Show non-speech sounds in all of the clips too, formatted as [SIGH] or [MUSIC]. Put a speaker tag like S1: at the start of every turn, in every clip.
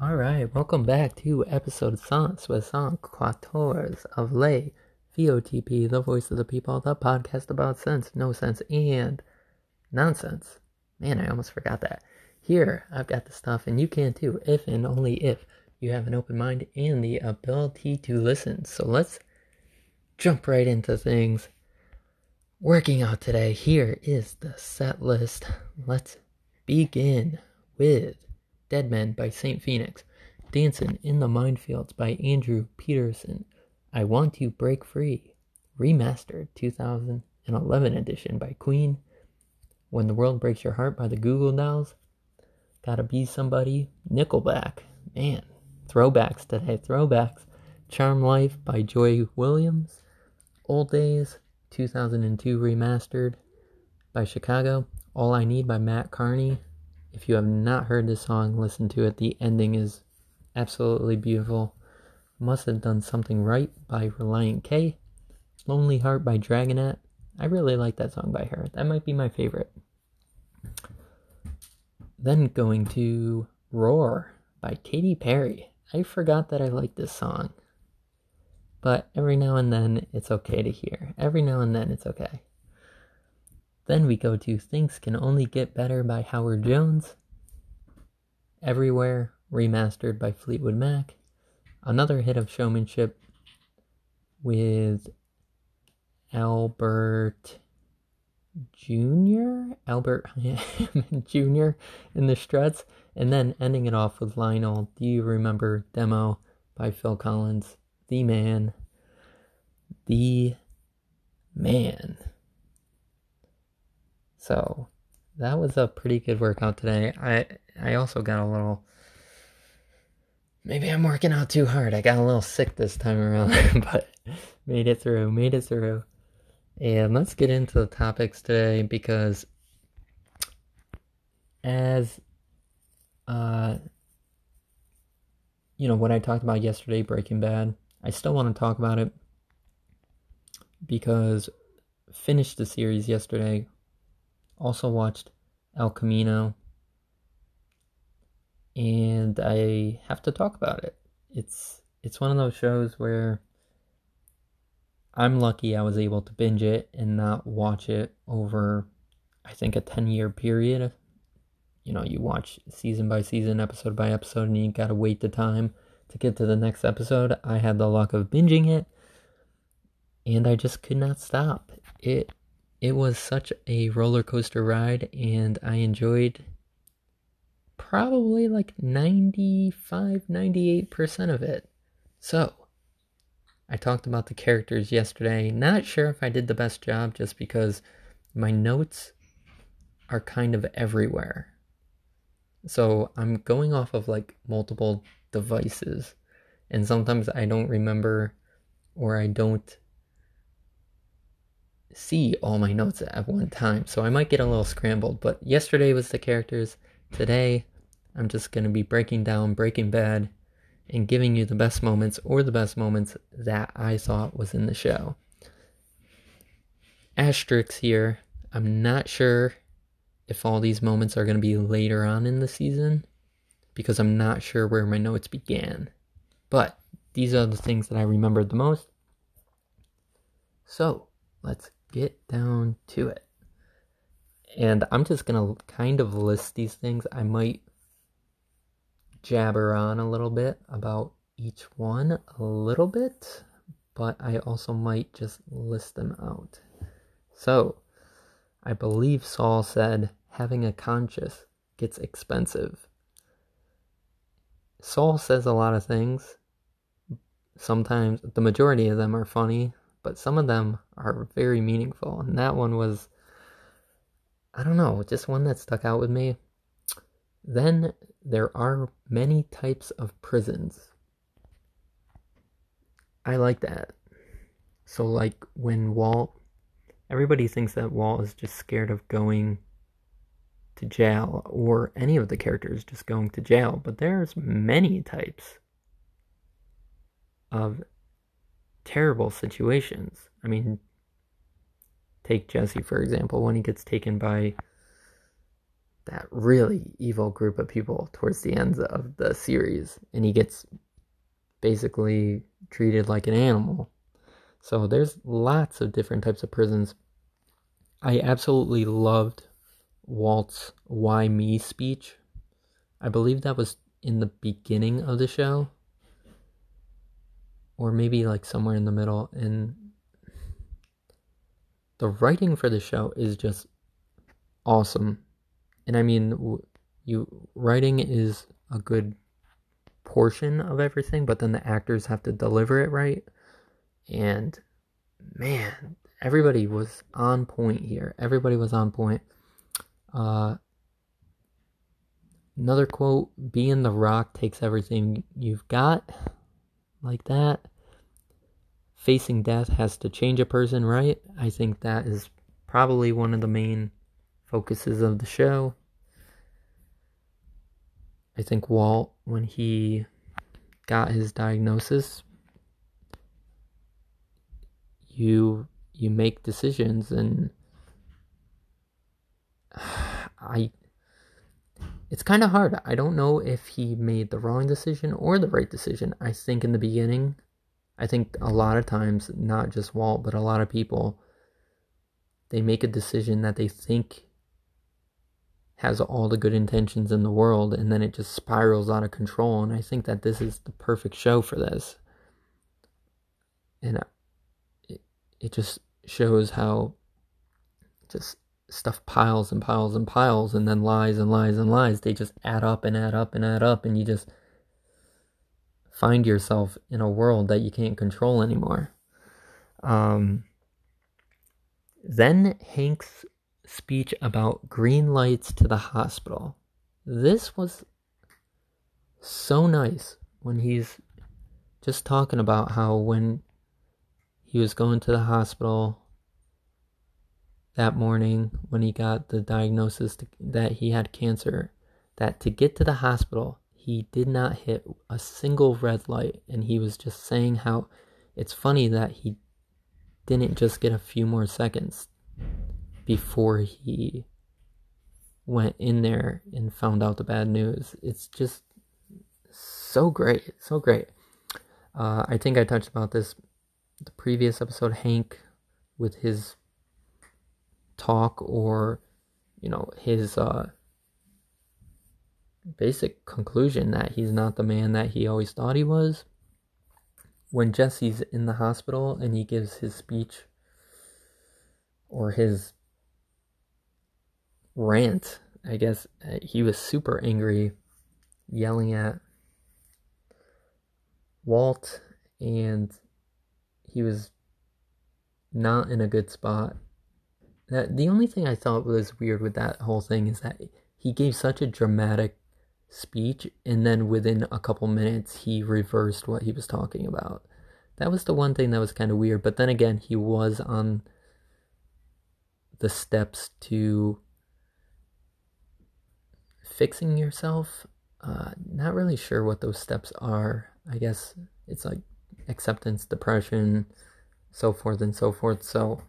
S1: Alright, welcome back to episode Sans with Sans Quatorze of Les VOTP, the voice of the people, the podcast about sense, no sense, and nonsense. Man, I almost forgot that. Here, I've got the stuff, and you can too, if and only if you have an open mind and the ability to listen. So let's jump right into things. Working out today, here is the set list. Let's begin with Dead Men by St. Phoenix, Dancing in the Minefields by Andrew Peterson, I Want You Break Free, Remastered 2011 edition by Queen, When the World Breaks Your Heart by the Google Goo Dolls, Gotta Be Somebody, Nickelback, man, throwbacks today, throwbacks, Charm Life by Joy Williams, Old Days 2002 Remastered by Chicago, All I Need by Matt Kearney, if you have not heard this song, listen to it. The ending is absolutely beautiful. Must Have Done Something Right by Relient K. Lonely Heart by Dragonette. I really like that song by her. That might be my favorite. Then going to Roar by Katy Perry. I forgot that I like this song. But every now and then it's okay to hear. Every now and then it's okay. Then we go to Things Can Only Get Better by Howard Jones. Everywhere, remastered by Fleetwood Mac. Another hit of showmanship with Albert Jr. Albert [LAUGHS] Jr. in the struts. And then ending it off with Lionel, Do You Remember Demo by Phil Collins. The man. The man. So that was a pretty good workout today. I I also got a little maybe I'm working out too hard. I got a little sick this time around, [LAUGHS] but made it through, made it through. And let's get into the topics today because as uh you know what I talked about yesterday Breaking Bad, I still want to talk about it because finished the series yesterday also watched El Camino, and I have to talk about it. It's it's one of those shows where I'm lucky I was able to binge it and not watch it over I think a 10 year period. You know, you watch season by season, episode by episode, and you gotta wait the time to get to the next episode. I had the luck of binging it, and I just could not stop. It it was such a roller coaster ride, and I enjoyed probably like 95 98% of it. So, I talked about the characters yesterday. Not sure if I did the best job just because my notes are kind of everywhere. So, I'm going off of like multiple devices, and sometimes I don't remember or I don't see all my notes at one time, so I might get a little scrambled. But yesterday was the characters. Today, I'm just going to be breaking down Breaking Bad and giving you the best moments or the best moments that I thought was in the show. Asterix here. I'm not sure if all these moments are going to be later on in the season because I'm not sure where my notes began. But these are the things that I remembered the most. So let's get down to it. And I'm just going to kind of list these things. I might jabber on a little bit about each one a little bit, but I also might just list them out. So, I believe Saul said having a conscience gets expensive. Saul says a lot of things. Sometimes the majority of them are funny, but some of them are very meaningful. And that one was, I don't know, just one that stuck out with me. Then there are many types of prisons. I like that. So, like when Walt, everybody thinks that Walt is just scared of going to jail, or any of the characters just going to jail, but there's many types of terrible situations. I mean, take Jesse, for example, when he gets taken by that really evil group of people towards the end of the series, and he gets basically treated like an animal. So there's lots of different types of prisons. I absolutely loved Walt's Why Me speech. I believe that was in the beginning of the show. Or maybe like somewhere in the middle. And the writing for the show is just awesome. And I mean, you writing is a good portion of everything, but then the actors have to deliver it right. And man, everybody was on point here. Everybody was on point. Uh, another quote being the rock takes everything you've got, like that. Facing death has to change a person, right? I think that is probably one of the main focuses of the show. I think Walt, when he got his diagnosis, you you make decisions and [SIGHS] I it's kind of hard. I don't know if he made the wrong decision or the right decision. I think in the beginning, I think a lot of times, not just Walt, but a lot of people, they make a decision that they think has all the good intentions in the world and then it just spirals out of control. And I think that this is the perfect show for this. And uh, it, it just shows how just stuff piles and piles and piles and then lies and lies and lies. They just add up and add up and add up and you just find yourself in a world that you can't control anymore. Um, then hank's speech about green lights to the hospital. This was so nice when he's just talking about how when he was going to the hospital that morning when he got the diagnosis that he had cancer that to get to the hospital he did not hit a single red light. And he was just saying how it's funny that he didn't just get a few more seconds before he went in there and found out the bad news. It's just so great so great. Uh, i think i touched about this the previous episode hank with his talk or you know his uh, basic conclusion that he's not the man that he always thought he was. When jesse's in the hospital and he gives his speech or his rant i guess uh, he was super angry yelling at walt and he was not in a good spot that the only thing I thought was weird with that whole thing is that he gave such a dramatic speech and then within a couple minutes he reversed what he was talking about. That was the one thing that was kind of weird, but then again, he was on the steps to fixing yourself. Uh, not really sure what those steps are. I guess it's like acceptance, depression, so forth and so forth. So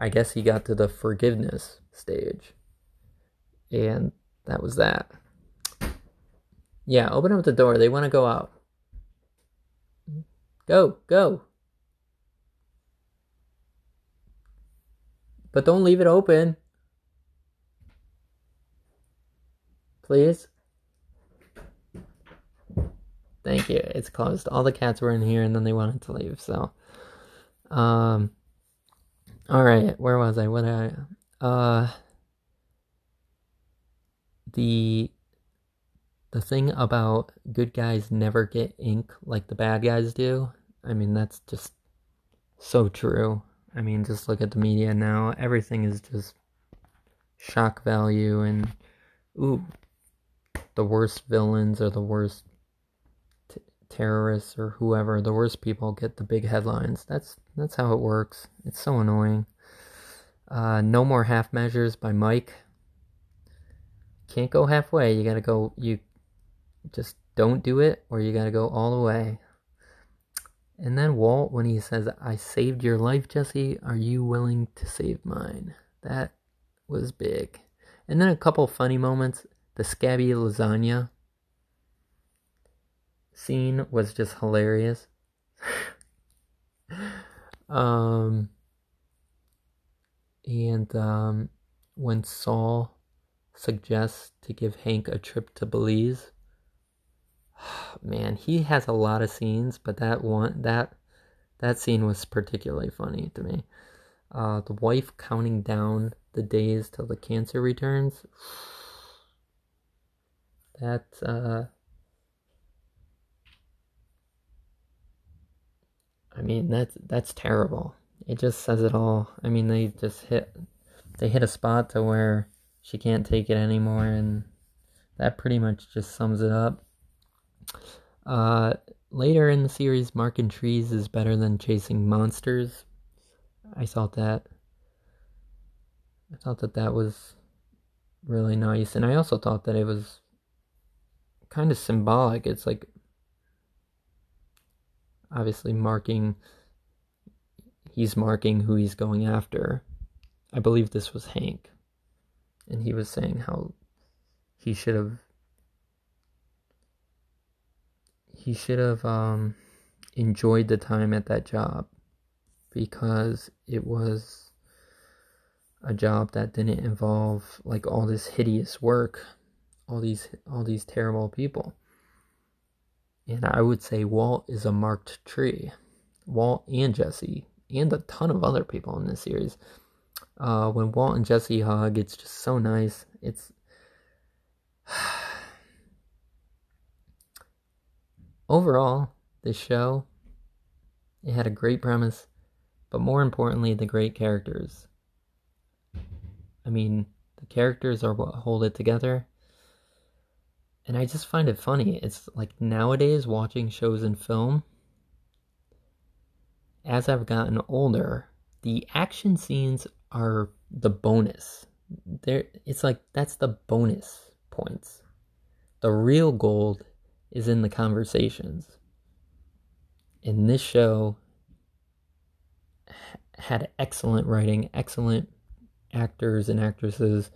S1: I guess he got to the forgiveness stage. And that was that. Yeah, open up the door. They want to go out. Go, go. But don't leave it open. Please. Thank you. It's closed. All the cats were in here and then they wanted to leave, so um all right, where was I? What I uh the the thing about good guys never get ink like the bad guys do. I mean, that's just so true. I mean, just look at the media now. Everything is just shock value and ooh, the worst villains are the worst terrorists or whoever, the worst people get the big headlines. That's that's how it works. It's so annoying. Uh, no more half measures by Mike. Can't go halfway. You gotta go. You just don't do it, or you gotta go all the way. And then Walt, when he says, "I saved your life, Jesse. Are you willing to save mine?" That was big. And then a couple funny moments. The scabby lasagna scene was just hilarious. [LAUGHS] um, and um, when Saul suggests to give Hank a trip to Belize, [SIGHS] man, he has a lot of scenes, but that one that that scene was particularly funny to me. Uh, the wife counting down the days till the cancer returns. [SIGHS] That uh, I mean that's that's terrible. It just says it all. I mean they just hit they hit a spot to where she can't take it anymore and that pretty much just sums it up. Uh, later in the series, marking trees is better than chasing monsters. I thought that. I thought that that was really nice, and I also thought that it was kind of symbolic. It's like obviously marking. He's marking who he's going after. I believe this was Hank, and he was saying how he should have he should have um, enjoyed the time at that job because it was a job that didn't involve like all this hideous work all these all these terrible people and i would say walt is a marked tree walt and jesse and a ton of other people in this series uh, when walt and jesse hug it's just so nice it's [SIGHS] overall, this show it had a great premise, but more importantly, the great characters. I mean, the characters are what hold it together. And I just find it funny. It's like nowadays watching shows and film, as I've gotten older, the action scenes are the bonus. There it's like that's the bonus points. The real gold is in the conversations. And this show had excellent writing, excellent actors and actresses,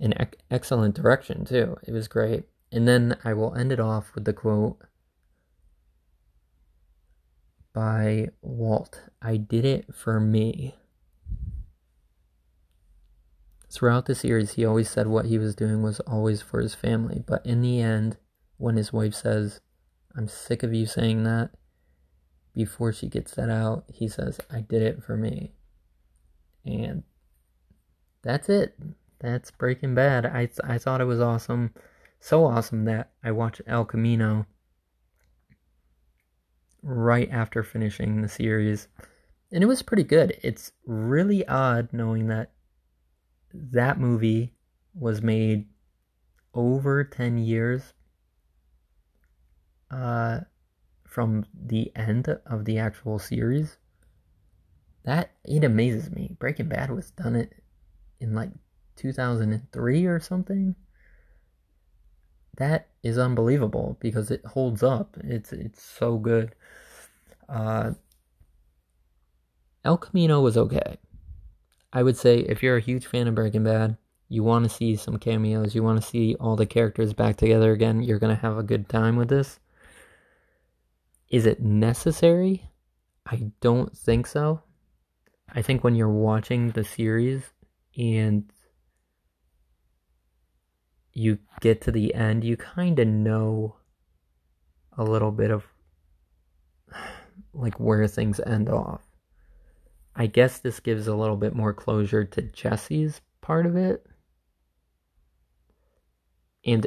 S1: and ec- excellent direction too. It was great. And then I will end it off with the quote by Walt I did it for me. Throughout the series, he always said what he was doing was always for his family, but in the end, when his wife says, I'm sick of you saying that, before she gets that out, he says, I did it for me. And that's it. That's Breaking Bad. I, I thought it was awesome. So awesome that I watched El Camino right after finishing the series. And it was pretty good. It's really odd knowing that that movie was made over 10 years uh, from the end of the actual series, that it amazes me. Breaking Bad was done it in like 2003 or something. That is unbelievable because it holds up. It's it's so good. Uh, El Camino was okay. I would say if you're a huge fan of Breaking Bad, you want to see some cameos, you want to see all the characters back together again, you're going to have a good time with this. Is it necessary? I don't think so. I think when you're watching the series and you get to the end, you kind of know a little bit of [SIGHS] like where things end off. I guess this gives a little bit more closure to Jesse's part of it. And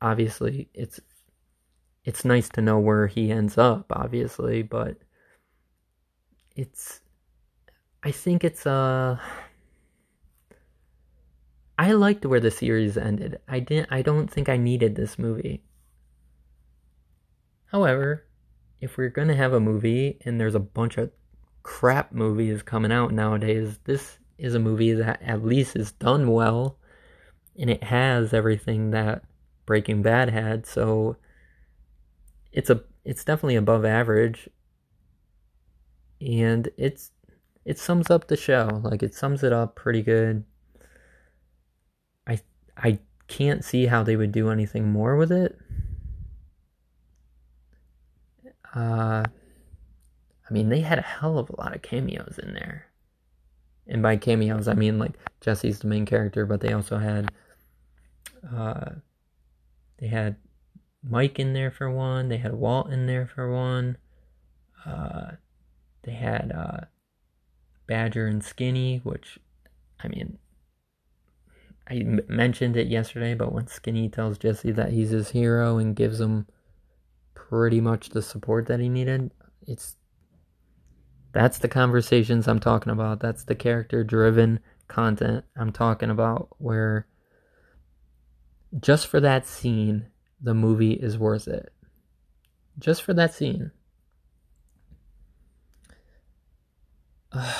S1: obviously, it's it's nice to know where he ends up, obviously, but it's I think it's uh I liked where the series ended. I didn't I don't think I needed this movie. However, if we're going to have a movie and there's a bunch of crap movies coming out nowadays, this is a movie that at least is done well and it has everything that Breaking Bad had, so it's a it's definitely above average and it's it sums up the show like it sums it up pretty good i can't see how they would do anything more with it. Uh, I mean, they had a hell of a lot of cameos in there. And by cameos, I mean like Jesse's the main character, but they also had, uh, they had Mike in there for one. They had Walt in there for one. Uh, they had uh, Badger and Skinny, which, I mean, I m- mentioned it yesterday, but when Skinny tells Jesse that he's his hero and gives him pretty much the support that he needed, it's that's the conversations I'm talking about. That's the character driven content I'm talking about where just for that scene, the movie is worth it. Just for that scene. Uh,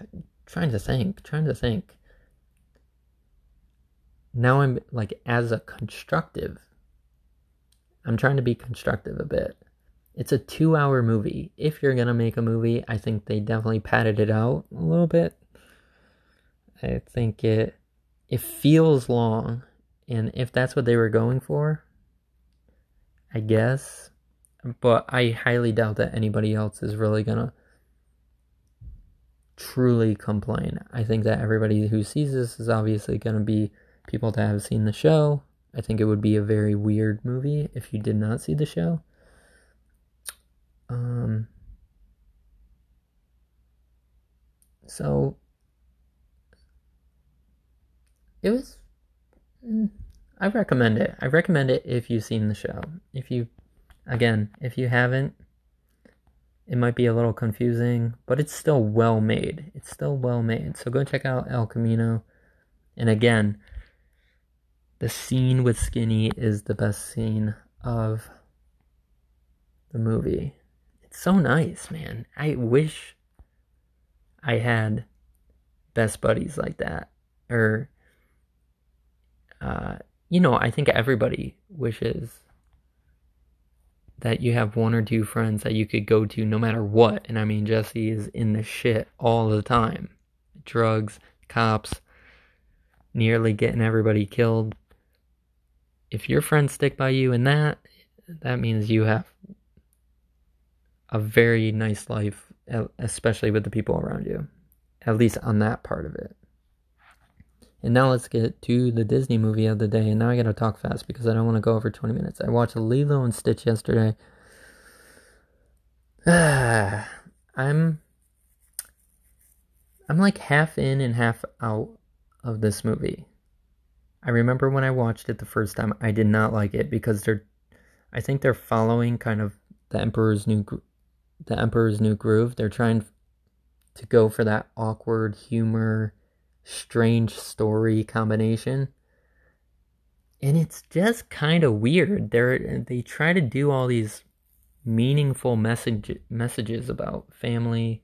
S1: [SIGHS] trying to think, trying to think. Now I'm like, as a constructive, I'm trying to be constructive a bit. It's a two hour movie. If you're to make a movie, I think they definitely padded it out a little bit. I think it it feels long and if that's what they were going for, I guess. But I highly doubt that anybody else is really gonna truly complain. I think that everybody who sees this is obviously gonna be people that have seen the show. I think it would be a very weird movie if you did not see the show. Um, so it was mm, I recommend it. I recommend it if you've seen the show. If you, again, if you haven't, it might be a little confusing, but it's still well made. It's still well made. So go check out El Camino. And again, the scene with Skinny is the best scene of the movie. It's so nice, man. I wish I had best buddies like that. Or, uh, you know, I think everybody wishes that you have one or two friends that you could go to no matter what. And I mean, Jesse is in the shit all the time drugs, cops, nearly getting everybody killed. If your friends stick by you in that, that means you have a very nice life, especially with the people around you, at least on that part of it. And now let's get to the Disney movie of the day. And now I gotta talk fast because I don't want to go over 20 minutes. I watched Lilo and Stitch yesterday. [SIGHS] I'm I'm like half in and half out of this movie. I remember when I watched it the first time, I did not like it because they're I think they're following kind of the Emperor's new the Emperor's new groove. They're trying to go for that awkward humor strange story combination. And it's just kind of weird. They're they try to do all these meaningful message messages about family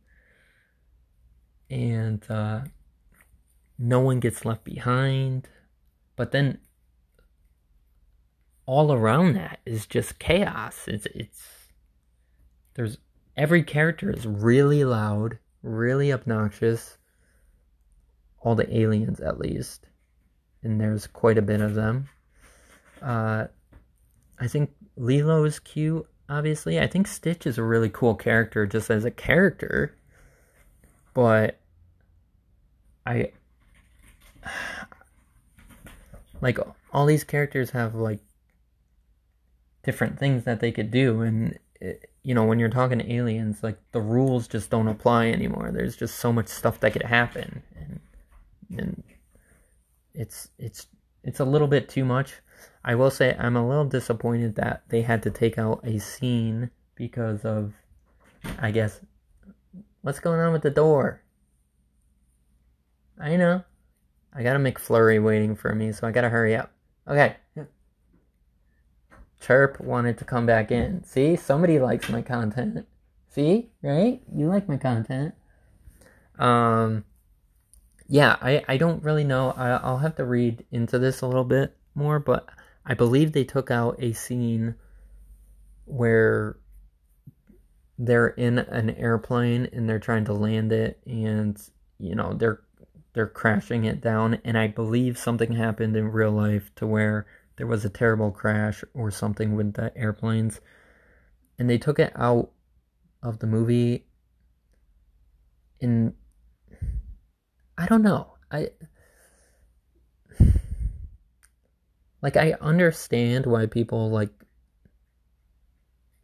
S1: and uh, no one gets left behind. But then all around that is just chaos. It's it's there's every character is really loud, really obnoxious all the aliens at least, and there's quite a bit of them. Uh, I think Lilo is cute. Obviously, I think Stitch is a really cool character just as a character, but I like all these characters have like different things that they could do and it, you know when you're talking to aliens like the rules just don't apply anymore there's just so much stuff that could happen and and it's it's it's a little bit too much. I will say I'm a little disappointed that they had to take out a scene because of I guess what's going on with the door. I know. I got a McFlurry waiting for me, so I gotta hurry up. Okay. Chirp wanted to come back in. See, somebody likes my content. See, right? You like my content. Um, yeah, I, I don't really know. I, I'll have to read into this a little bit more, but I believe they took out a scene where they're in an airplane and they're trying to land it and you know they're they're crashing it down, and I believe something happened in real life to where there was a terrible crash or something with the airplanes, and they took it out of the movie. In I don't know. I like I understand why people like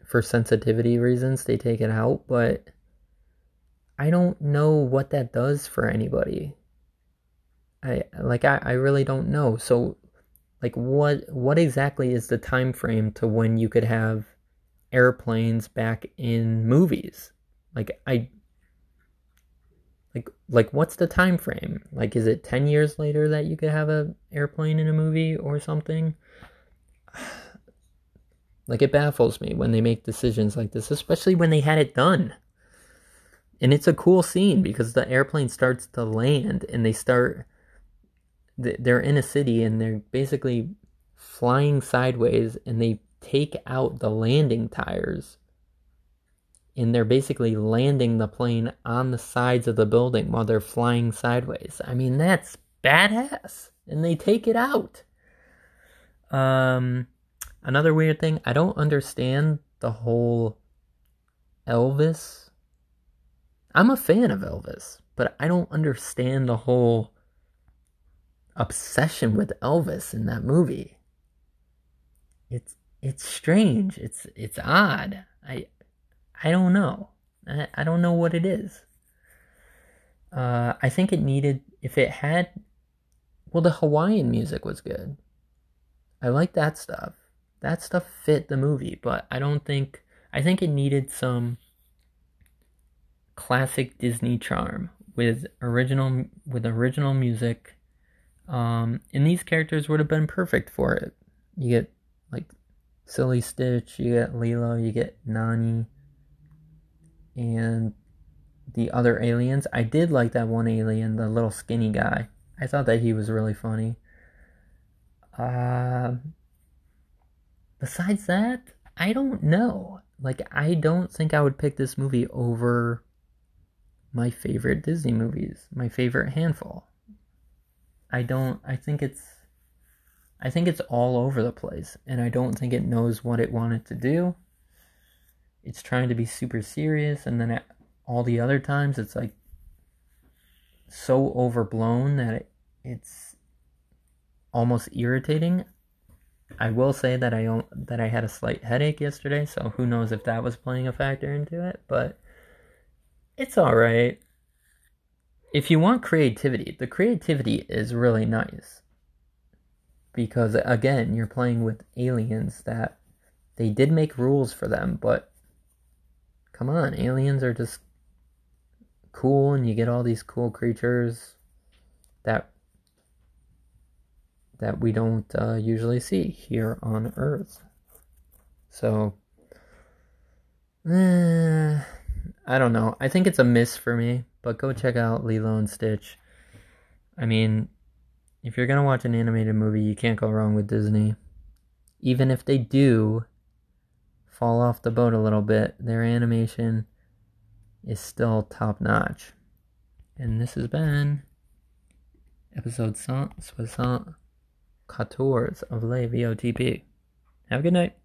S1: for sensitivity reasons they take it out, but I don't know what that does for anybody. I like I, I really don't know. So like what what exactly is the time frame to when you could have airplanes back in movies? Like I like like what's the time frame? Like is it 10 years later that you could have a airplane in a movie or something? [SIGHS] Like it baffles me when they make decisions like this, especially when they had it done. And it's a cool scene because the airplane starts to land and they start they're in a city and they're basically flying sideways and they take out the landing tires and they're basically landing the plane on the sides of the building while they're flying sideways. I mean, that's badass. And they take it out. Um another weird thing, I don't understand the whole Elvis. I'm a fan of Elvis, but I don't understand the whole obsession with Elvis in that movie. It's it's strange. It's it's odd. I I don't know. I, I don't know what it is. Uh, I think it needed if it had well the Hawaiian music was good. I like that stuff. That stuff fit the movie, but I don't think I think it needed some classic Disney charm with original with original music um, and these characters would have been perfect for it. You get like Silly Stitch, you get Lilo, you get Nani, and the other aliens. I did like that one alien, the little skinny guy. I thought that he was really funny. Uh, besides that, I don't know. Like, I don't think I would pick this movie over my favorite Disney movies, my favorite handful. I don't I think it's I think it's all over the place and I don't think it knows what it wanted to do. It's trying to be super serious and then at all the other times it's like so overblown that it, it's almost irritating. I will say that I that I had a slight headache yesterday, so who knows if that was playing a factor into it, but it's all right if you want creativity, the creativity is really nice. Because again, you're playing with aliens that they did make rules for them, but come on, aliens are just cool and you get all these cool creatures that that we don't uh, usually see here on Earth. So, eh, I don't know. I think it's a miss for me but go check out Lilo and Stitch. I mean, if you're gonna watch an animated movie, you can't go wrong with Disney. Even if they do fall off the boat a little bit, their animation is still top notch. And this has been episode 164 of Les VOTP. Have a good night.